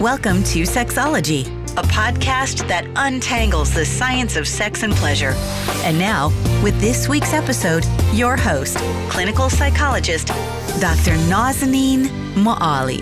Welcome to Sexology, a podcast that untangles the science of sex and pleasure. And now, with this week's episode, your host, clinical psychologist, Dr. Nazanin Moali.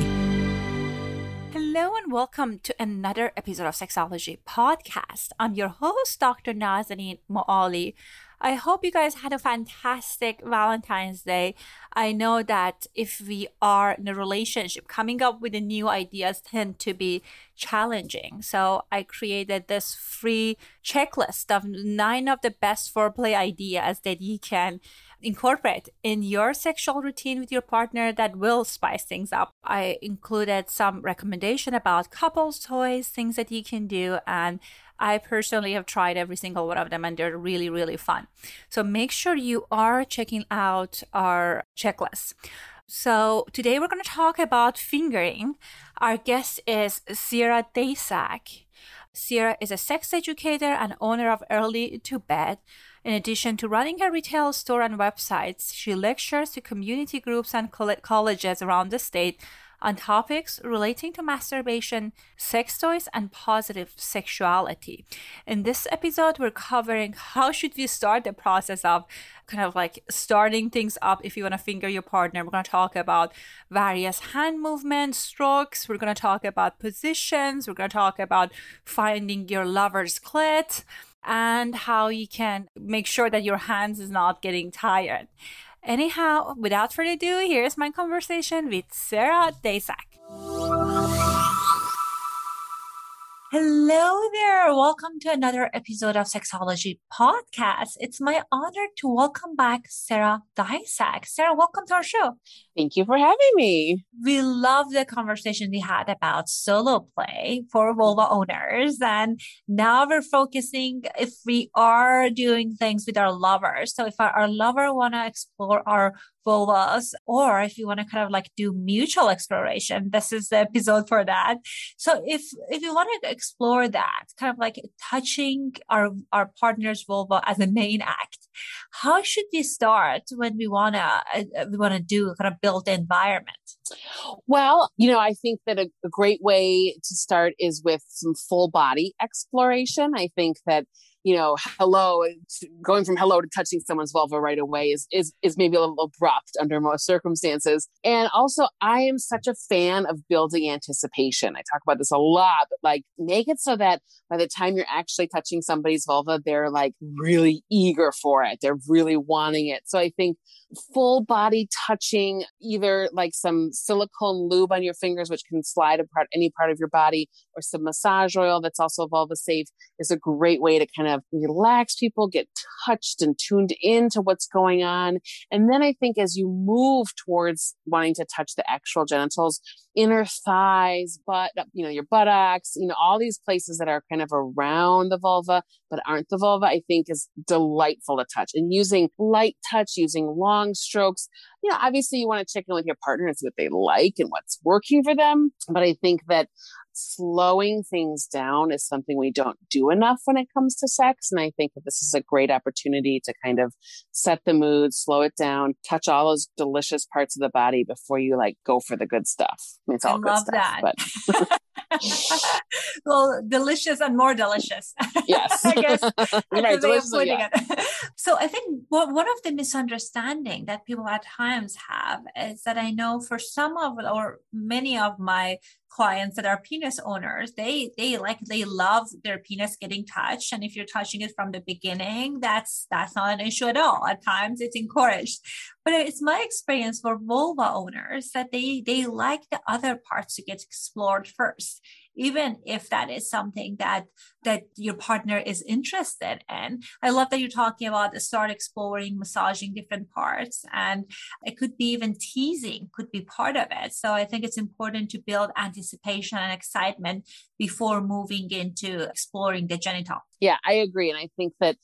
Hello and welcome to another episode of Sexology Podcast. I'm your host, Dr. Nazanin Moali. I hope you guys had a fantastic Valentine's Day. I know that if we are in a relationship, coming up with new ideas tend to be challenging. So I created this free checklist of nine of the best foreplay ideas that you can incorporate in your sexual routine with your partner that will spice things up. I included some recommendation about couples toys, things that you can do, and I personally have tried every single one of them and they're really, really fun. So make sure you are checking out our checklist. So today we're going to talk about fingering. Our guest is Sierra Daysack. Sierra is a sex educator and owner of Early to Bed. In addition to running her retail store and websites, she lectures to community groups and colleges around the state on topics relating to masturbation, sex toys, and positive sexuality. In this episode, we're covering how should we start the process of kind of like starting things up if you want to finger your partner. We're going to talk about various hand movements, strokes. We're going to talk about positions. We're going to talk about finding your lover's clit and how you can make sure that your hands is not getting tired. Anyhow, without further ado, here's my conversation with Sarah Daysack. Hello there. Welcome to another episode of Sexology Podcast. It's my honor to welcome back Sarah Daysack. Sarah, welcome to our show. Thank you for having me. We love the conversation we had about solo play for vulva owners. And now we're focusing if we are doing things with our lovers. So if our, our lover want to explore our vulvas, or if you want to kind of like do mutual exploration, this is the episode for that. So if if you want to explore that, kind of like touching our our partner's vulva as a main act, how should we start when we wanna uh, we wanna do a kind of build environment? Well, you know, I think that a, a great way to start is with some full body exploration. I think that you know, hello, going from hello to touching someone's vulva right away is, is, is maybe a little abrupt under most circumstances. And also, I am such a fan of building anticipation. I talk about this a lot, but like make it so that by the time you're actually touching somebody's vulva, they're like really eager for it. They're really wanting it. So I think full body touching, either like some silicone lube on your fingers, which can slide apart any part of your body, or some massage oil that's also vulva safe, is a great way to kind of relax people, get touched and tuned into what's going on. And then I think as you move towards wanting to touch the actual genitals, inner thighs, butt, you know, your buttocks, you know, all these places that are kind of around the vulva, but aren't the vulva, I think is delightful to touch. And using light touch, using long strokes, you know, obviously you want to check in with your partner and see what they like and what's working for them. But I think that slowing things down is something we don't do enough when it comes to sex. And I think that this is a great opportunity to kind of set the mood, slow it down, touch all those delicious parts of the body before you like go for the good stuff. I mean, it's all I good stuff, that. but well, delicious and more delicious. Yes. I guess right, delicious, yeah. So I think what, one of the misunderstanding that people at times have is that I know for some of or many of my clients that are penis owners they they like they love their penis getting touched. And if you're touching it from the beginning that's that's not an issue at all. At times it's encouraged. But it's my experience for vulva owners that they they like the other parts to get explored first even if that is something that that your partner is interested in. I love that you're talking about start exploring massaging different parts and it could be even teasing could be part of it. So i think it's important to build anticipation and excitement before moving into exploring the genital yeah i agree and i think that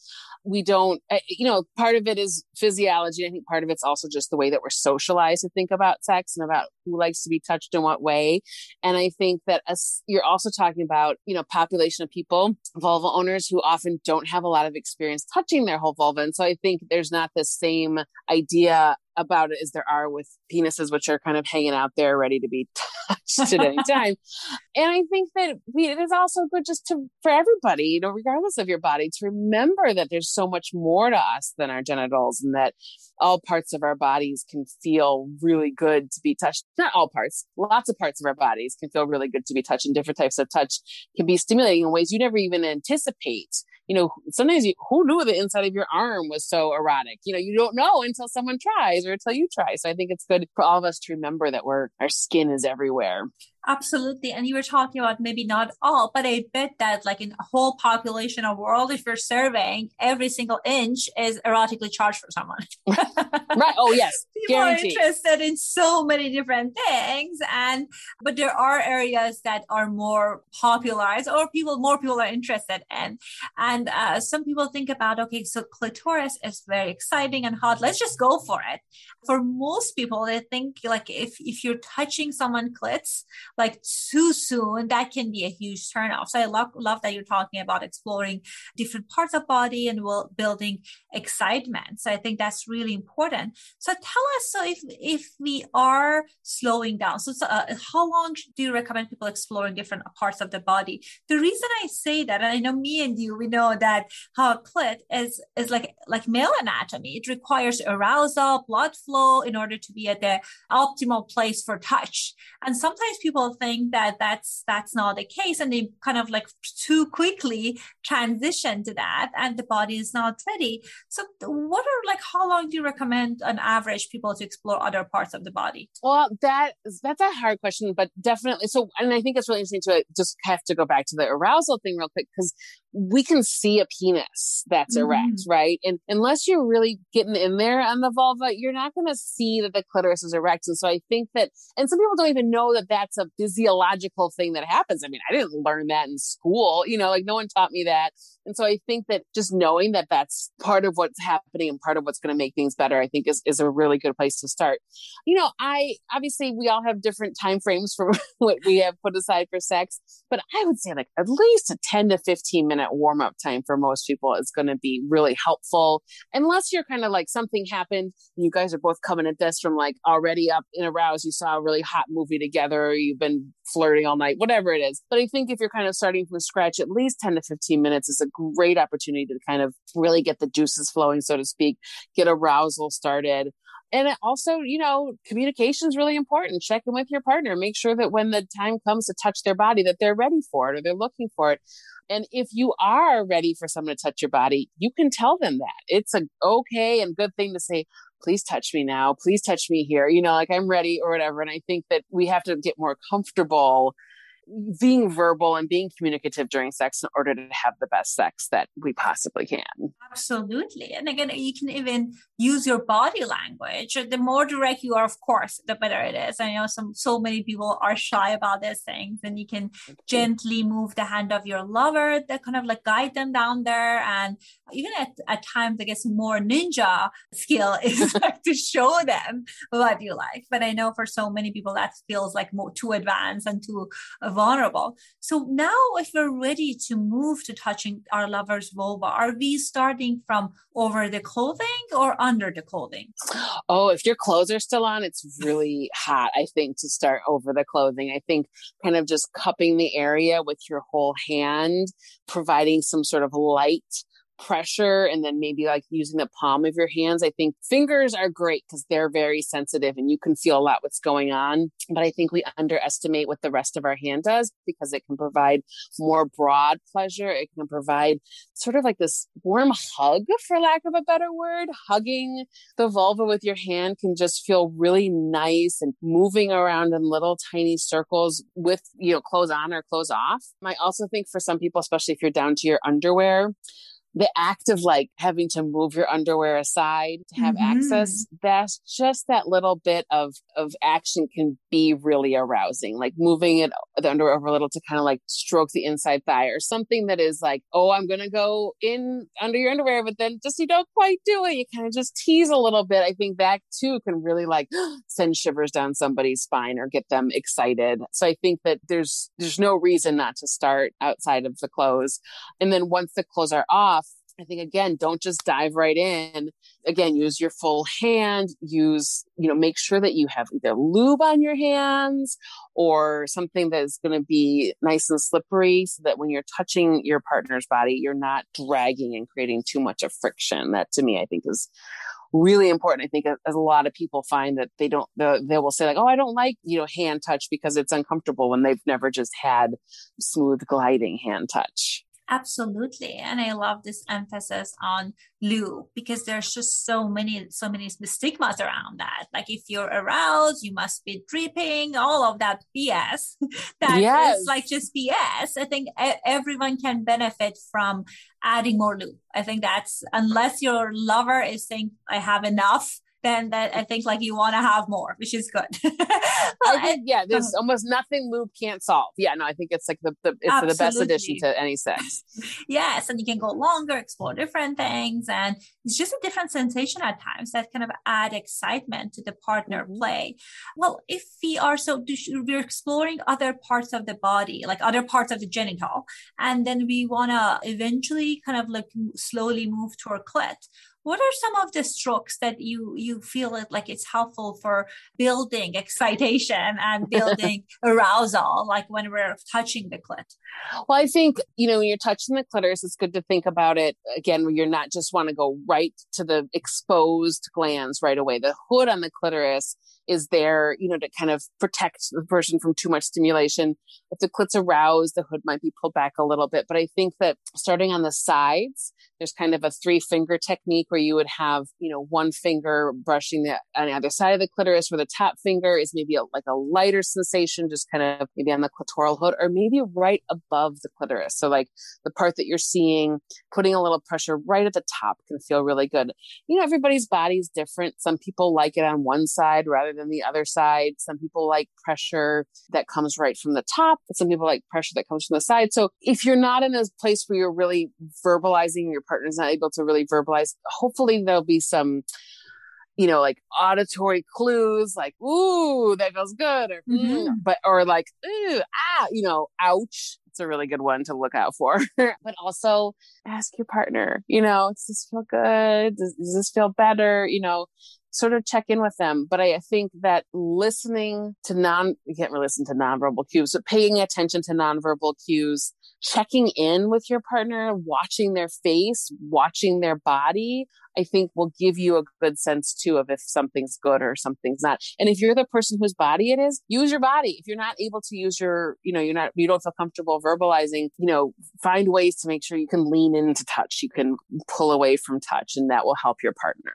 we don't eh, you know part of it is physiology i think part of it's also just the way that we're socialized to think about sex and about who likes to be touched in what way and i think that as you're also talking about you know population of people vulva owners who often don't have a lot of experience touching their whole vulva and so i think there's not the same idea about it as there are with penises, which are kind of hanging out there ready to be touched at any time. and I think that we, it is also good just to, for everybody, you know, regardless of your body, to remember that there's so much more to us than our genitals and that all parts of our bodies can feel really good to be touched. Not all parts, lots of parts of our bodies can feel really good to be touched, and different types of touch can be stimulating in ways you never even anticipate. You know, sometimes you, who knew the inside of your arm was so erotic? You know, you don't know until someone tries or until you try. So I think it's good for all of us to remember that we're, our skin is everywhere. Absolutely. And you were talking about maybe not all, but I bet that like in a whole population of world, if you're surveying, every single inch is erotically charged for someone. right. Oh yes. People Guaranteed. are interested in so many different things. And but there are areas that are more popularized or people more people are interested in. And uh, some people think about, okay, so clitoris is very exciting and hot. Let's just go for it. For most people, they think like if if you're touching someone clits, like too soon, that can be a huge turnoff. So I love, love that you're talking about exploring different parts of body and will building excitement. So I think that's really important. So tell us, so if, if we are slowing down, so, so uh, how long do you recommend people exploring different parts of the body? The reason I say that, and I know me and you, we know that how clit is, is like, like male anatomy. It requires arousal, blood flow in order to be at the optimal place for touch. And sometimes people people think that that's that's not the case and they kind of like too quickly transition to that and the body is not ready so what are like how long do you recommend on average people to explore other parts of the body well that that's a hard question but definitely so and i think it's really interesting to just have to go back to the arousal thing real quick because we can see a penis that's mm-hmm. erect, right? And unless you're really getting in there on the vulva, you're not going to see that the clitoris is erect. And so I think that, and some people don't even know that that's a physiological thing that happens. I mean, I didn't learn that in school, you know, like no one taught me that. And so I think that just knowing that that's part of what's happening and part of what's going to make things better, I think is, is a really good place to start. You know, I obviously we all have different time frames for what we have put aside for sex, but I would say like at least a 10 to 15 minute warm up time for most people is going to be really helpful. Unless you're kind of like something happened and you guys are both coming at this from like already up in a you saw a really hot movie together, you've been flirting all night, whatever it is. But I think if you're kind of starting from scratch, at least 10 to 15 minutes is a great opportunity to kind of really get the juices flowing, so to speak, get arousal started. And also, you know, communication is really important. Check in with your partner. Make sure that when the time comes to touch their body, that they're ready for it or they're looking for it. And if you are ready for someone to touch your body, you can tell them that. It's a okay and good thing to say, please touch me now. Please touch me here. You know, like I'm ready or whatever. And I think that we have to get more comfortable being verbal and being communicative during sex in order to have the best sex that we possibly can. Absolutely. And again, you can even use your body language. The more direct you are, of course, the better it is. I know some so many people are shy about these things, and you can gently move the hand of your lover that kind of like guide them down there. And even at, at times, I guess more ninja skill is like to show them what you like. But I know for so many people that feels like more too advanced and too vulnerable. So now, if we're ready to move to touching our lover's vulva, are we starting from over the clothing or under the clothing? Oh, if your clothes are still on, it's really hot, I think, to start over the clothing. I think kind of just cupping the area with your whole hand, providing some sort of light pressure and then maybe like using the palm of your hands. I think fingers are great because they're very sensitive and you can feel a lot what's going on. But I think we underestimate what the rest of our hand does because it can provide more broad pleasure. It can provide sort of like this warm hug, for lack of a better word. Hugging the vulva with your hand can just feel really nice and moving around in little tiny circles with, you know, clothes on or clothes off. I also think for some people, especially if you're down to your underwear, the act of like having to move your underwear aside to have mm-hmm. access that's just that little bit of of action can be really arousing like moving it the underwear over a little to kind of like stroke the inside thigh or something that is like oh i'm gonna go in under your underwear but then just you don't quite do it you kind of just tease a little bit i think that too can really like send shivers down somebody's spine or get them excited so i think that there's there's no reason not to start outside of the clothes and then once the clothes are off I think again, don't just dive right in. Again, use your full hand. Use, you know, make sure that you have either lube on your hands or something that is going to be nice and slippery so that when you're touching your partner's body, you're not dragging and creating too much of friction. That to me, I think is really important. I think as a lot of people find that they don't, they will say like, oh, I don't like, you know, hand touch because it's uncomfortable when they've never just had smooth gliding hand touch. Absolutely. And I love this emphasis on lube because there's just so many, so many stigmas around that. Like if you're aroused, you must be dripping, all of that BS. that yes. is like just BS. I think everyone can benefit from adding more lube. I think that's unless your lover is saying, I have enough then that I think like you want to have more, which is good. I think yeah, there's uh-huh. almost nothing lube can't solve. Yeah, no, I think it's like the, the it's Absolutely. the best addition to any sex. yes, and you can go longer, explore different things, and it's just a different sensation at times that kind of add excitement to the partner mm-hmm. play. Well, if we are so we're exploring other parts of the body, like other parts of the genital, and then we want to eventually kind of like slowly move to our clit what are some of the strokes that you you feel it like it's helpful for building excitation and building arousal like when we're touching the clit? Well i think you know when you're touching the clitoris it's good to think about it again where you're not just want to go right to the exposed glans right away. The hood on the clitoris is there, you know, to kind of protect the person from too much stimulation. If the clit's aroused, the hood might be pulled back a little bit. But I think that starting on the sides, there's kind of a three finger technique where you would have, you know, one finger brushing the on the other side of the clitoris, where the top finger is maybe a, like a lighter sensation, just kind of maybe on the clitoral hood, or maybe right above the clitoris. So like the part that you're seeing, putting a little pressure right at the top can feel really good. You know, everybody's body is different. Some people like it on one side rather than the other side. Some people like pressure that comes right from the top, some people like pressure that comes from the side. So if you're not in a place where you're really verbalizing, your partner's not able to really verbalize, hopefully there'll be some you know, like auditory clues, like "ooh, that feels good," or mm, mm-hmm. but or like "ooh, ah," you know, "ouch." It's a really good one to look out for. but also ask your partner, you know, does this feel good? Does, does this feel better? You know, sort of check in with them. But I, I think that listening to non, you can't really listen to nonverbal cues, but paying attention to nonverbal cues, checking in with your partner, watching their face, watching their body, I think will give you a good sense too of if something's good or something's not. And if you're the person whose body it is, use your body. If you're not able to use your, you know, you're not, you don't feel comfortable verbalizing, you know, find ways to make sure you can lean into touch. You can pull away from touch and that will help your partner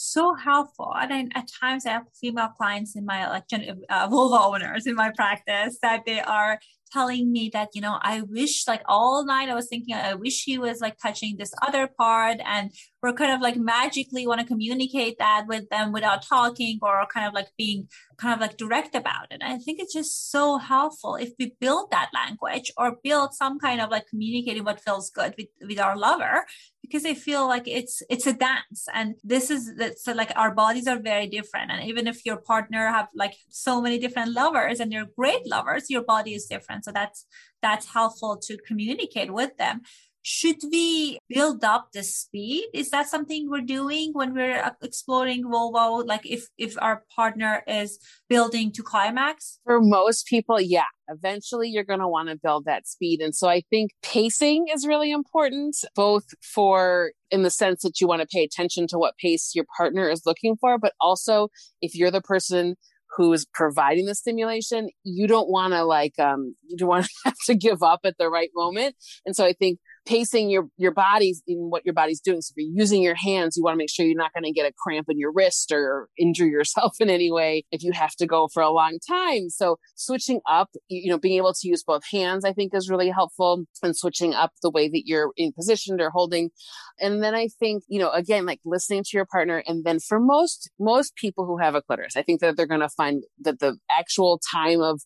so helpful. And I, at times, I have female clients in my like uh, vulva owners in my practice that they are telling me that you know i wish like all night i was thinking i wish he was like touching this other part and we're kind of like magically want to communicate that with them without talking or kind of like being kind of like direct about it. And i think it's just so helpful if we build that language or build some kind of like communicating what feels good with, with our lover because I feel like it's it's a dance and this is so like our bodies are very different and even if your partner have like so many different lovers and they're great lovers your body is different so that's that's helpful to communicate with them. Should we build up the speed? Is that something we're doing when we're uh, exploring vulva? Like if if our partner is building to climax? For most people yeah eventually you're going to want to build that speed. And so i think pacing is really important both for in the sense that you want to pay attention to what pace your partner is looking for but also if you're the person who's providing the stimulation, you don't want to like um you don't want to have to give up at the right moment. And so I think pacing your your body's in what your body's doing. So if you're using your hands, you want to make sure you're not going to get a cramp in your wrist or injure yourself in any way if you have to go for a long time. So switching up, you know, being able to use both hands, I think is really helpful and switching up the way that you're in positioned or holding. And then I think, you know, again, like listening to your partner. And then for most, most people who have a clitoris, I think that they're going to find that the actual time of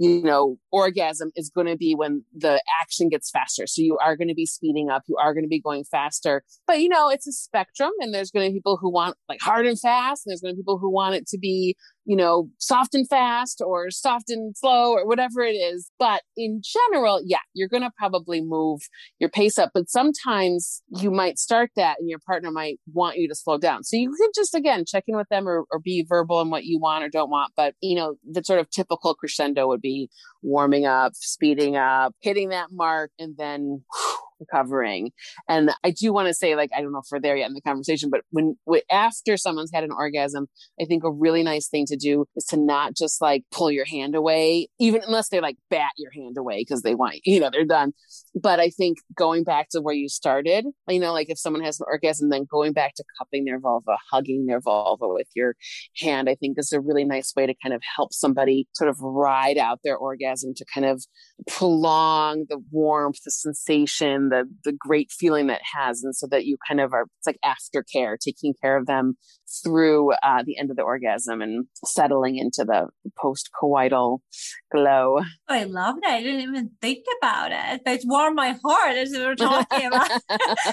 you know, orgasm is going to be when the action gets faster. So you are going to be speeding up. You are going to be going faster. But, you know, it's a spectrum and there's going to be people who want like hard and fast. And there's going to be people who want it to be, you know, soft and fast or soft and slow or whatever it is. But in general, yeah, you're going to probably move your pace up. But sometimes you might start that and your partner might want you to slow down. So you could just, again, check in with them or, or be verbal in what you want or don't want. But, you know, the sort of typical crescendo would be warming up, speeding up, hitting that mark, and then whew, recovering. And I do want to say, like, I don't know if we're there yet in the conversation, but when, when after someone's had an orgasm, I think a really nice thing to do is to not just like pull your hand away, even unless they like bat your hand away because they want, you know, they're done. But I think going back to where you started, you know, like if someone has an orgasm, then going back to cupping their vulva, hugging their vulva with your hand, I think is a really nice way to kind of help somebody sort of ride out their orgasm to kind of prolong the warmth, the sensation, the the great feeling that has and so that you kind of are it's like aftercare taking care of them through uh, the end of the orgasm and settling into the post-coital glow. Oh, i love that. I didn't even think about it. But it warmed my heart as we were talking about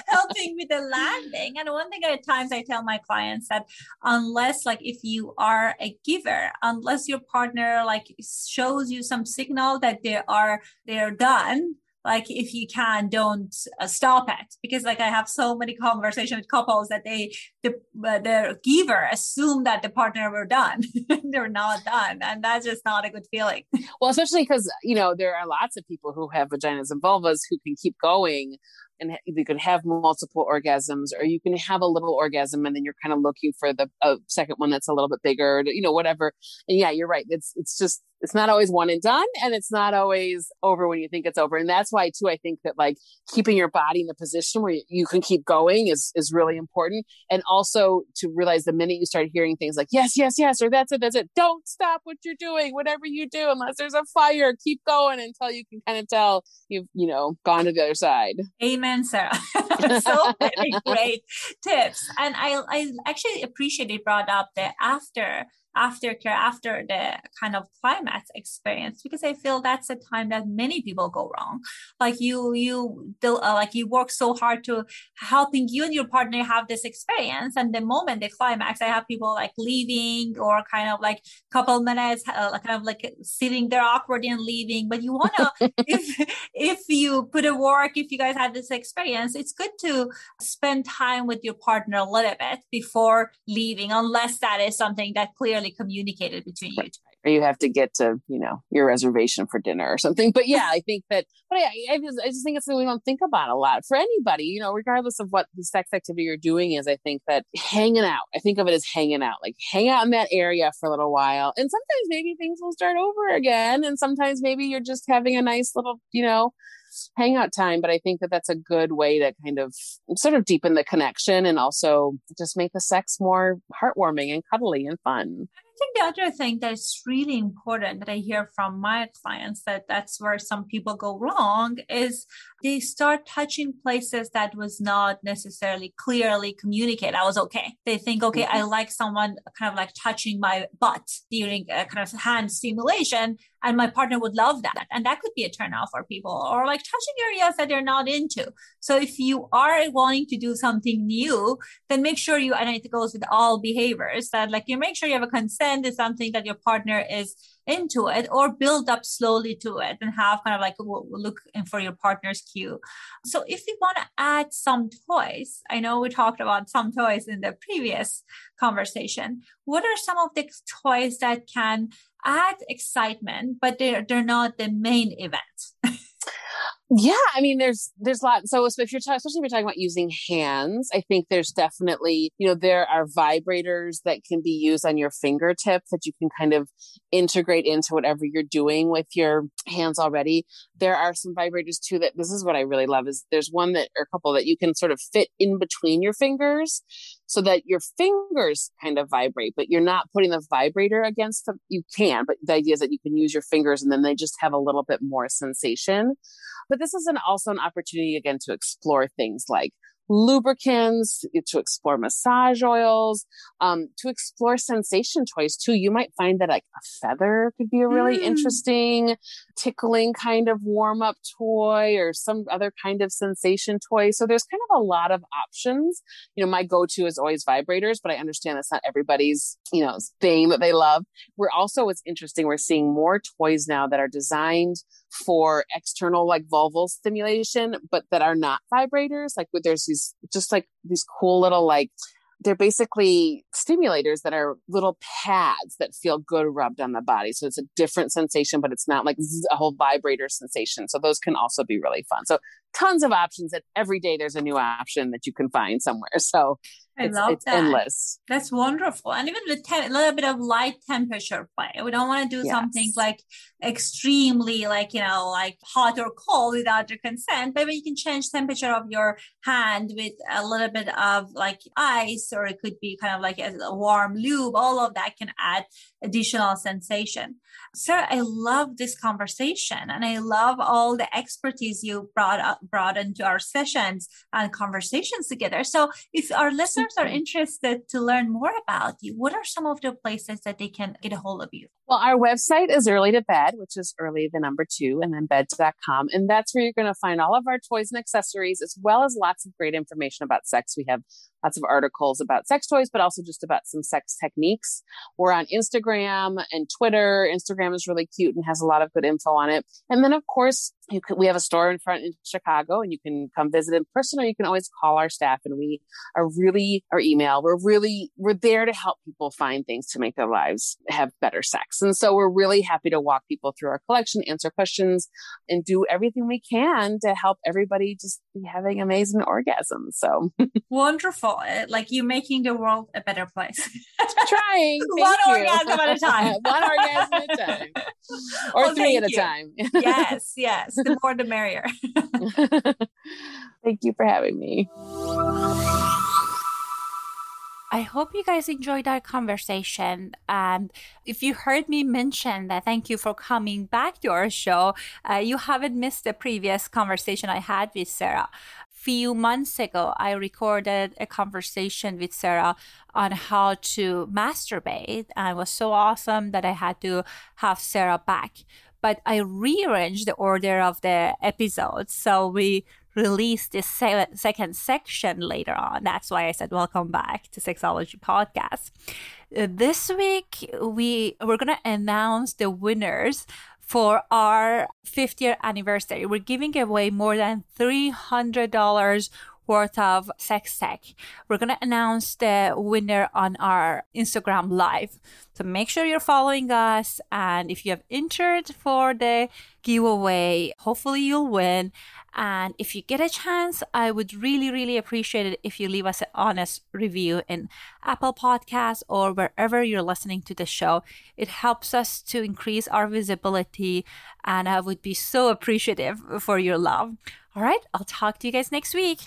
helping with the landing. And one thing at times i tell my clients that unless like if you are a giver unless your partner like shows you some signal that they are they're done like if you can don't uh, stop it. Because like i have so many conversations with couples that they the uh, the giver assume that the partner were done. They're not done. And that's just not a good feeling. Well especially because you know there are lots of people who have vaginas and vulvas who can keep going and you can have multiple orgasms or you can have a little orgasm and then you're kind of looking for the second one that's a little bit bigger you know whatever. And yeah you're right. It's it's just it's not always one and done and it's not always over when you think it's over. And that's why too i think that like keeping your body in the position where you can keep going is is really important. And also to realize the minute you start hearing things like yes yes yes or that's it that's it don't stop what you're doing whatever you do unless there's a fire keep going until you can kind of tell you've you know gone to the other side. Amen sarah. So many great tips. And i i actually appreciate it brought up the after aftercare after the kind of climax experience because I feel that's the time that many people go wrong. Like you, you, uh, like you work so hard to helping you and your partner have this experience, and the moment the climax, I have people like leaving or kind of like couple minutes, uh, kind of like sitting there awkward and leaving. But you wanna, if if you put a work, if you guys had this experience, it's good to spend time with your partner a little bit before leaving, unless that is something that clearly communicated between you two. Or you have to get to, you know, your reservation for dinner or something. But yeah, I think that, but I, I, just, I just think it's something we don't think about a lot for anybody, you know, regardless of what the sex activity you're doing is. I think that hanging out, I think of it as hanging out, like hang out in that area for a little while. And sometimes maybe things will start over again. And sometimes maybe you're just having a nice little, you know, hangout time. But I think that that's a good way to kind of sort of deepen the connection and also just make the sex more heartwarming and cuddly and fun. I think the other thing that's really important that I hear from my clients that that's where some people go wrong is they start touching places that was not necessarily clearly communicated. I was okay. They think, okay, mm-hmm. I like someone kind of like touching my butt during a kind of hand stimulation and my partner would love that and that could be a turn off for people or like touching areas that they're not into so if you are wanting to do something new then make sure you and it goes with all behaviors that like you make sure you have a consent is something that your partner is into it or build up slowly to it and have kind of like look for your partner's cue. So if you want to add some toys, I know we talked about some toys in the previous conversation. What are some of the toys that can add excitement, but they're, they're not the main event? yeah i mean there's there's a lot so if you're talking especially if you're talking about using hands i think there's definitely you know there are vibrators that can be used on your fingertip that you can kind of integrate into whatever you're doing with your hands already there are some vibrators too that this is what i really love is there's one that or a couple that you can sort of fit in between your fingers so that your fingers kind of vibrate, but you're not putting the vibrator against them. You can, but the idea is that you can use your fingers and then they just have a little bit more sensation. But this is an, also an opportunity again to explore things like lubricants, to explore massage oils, um, to explore sensation toys too. You might find that like a feather could be a really mm. interesting tickling kind of warm up toy or some other kind of sensation toy. So there's kind of a lot of options. You know, my go to is always vibrators, but I understand that's not everybody's, you know, thing that they love. We're also, it's interesting, we're seeing more toys now that are designed for external like vulval stimulation, but that are not vibrators. Like there's these just like these cool little like they're basically stimulators that are little pads that feel good rubbed on the body. So it's a different sensation, but it's not like a whole vibrator sensation. So those can also be really fun. So tons of options that every day there's a new option that you can find somewhere. So I it's, love it's that. endless. That's wonderful. And even with a little bit of light temperature play. We don't want to do yes. something like extremely like, you know, like hot or cold without your consent. Maybe you can change temperature of your hand with a little bit of like ice, or it could be kind of like a, warm lube. All of that can add additional sensation. Sarah, I love this conversation and I love all the expertise you brought up, brought into our sessions and conversations together. So if our listeners are interested to learn more about you, what are some of the places that they can get a hold of you? Well, our website is early to bed, which is early the number two and then bed.com. And that's where you're going to find all of our toys and accessories, as well as lots of great information about sex. We have lots of articles about sex toys, but also just about some sex techniques. We're on Instagram and Twitter. Instagram is really cute and has a lot of good info on it. And then, of course, can, we have a store in front in Chicago and you can come visit in person or you can always call our staff and we are really, our email, we're really, we're there to help people find things to make their lives have better sex. And so we're really happy to walk people through our collection, answer questions and do everything we can to help everybody just be having amazing orgasms. So wonderful. Uh, like you making the world a better place. Trying. One you. orgasm at a time. One orgasm at a time. Or well, three at a time. yes, yes the more the merrier. Thank you for having me. I hope you guys enjoyed our conversation. And if you heard me mention that, thank you for coming back to our show. Uh, you haven't missed the previous conversation I had with Sarah. Few months ago, I recorded a conversation with Sarah on how to masturbate, and it was so awesome that I had to have Sarah back but I rearranged the order of the episodes. So we released this se- second section later on. That's why I said, Welcome back to Sexology Podcast. Uh, this week, we, we're to announce the winners for our 50th anniversary. We're giving away more than $300 worth of sex tech. We're going to announce the winner on our Instagram live. So make sure you're following us. And if you have entered for the giveaway, hopefully you'll win. And if you get a chance, I would really, really appreciate it if you leave us an honest review in Apple Podcasts or wherever you're listening to the show. It helps us to increase our visibility, and I would be so appreciative for your love. All right, I'll talk to you guys next week.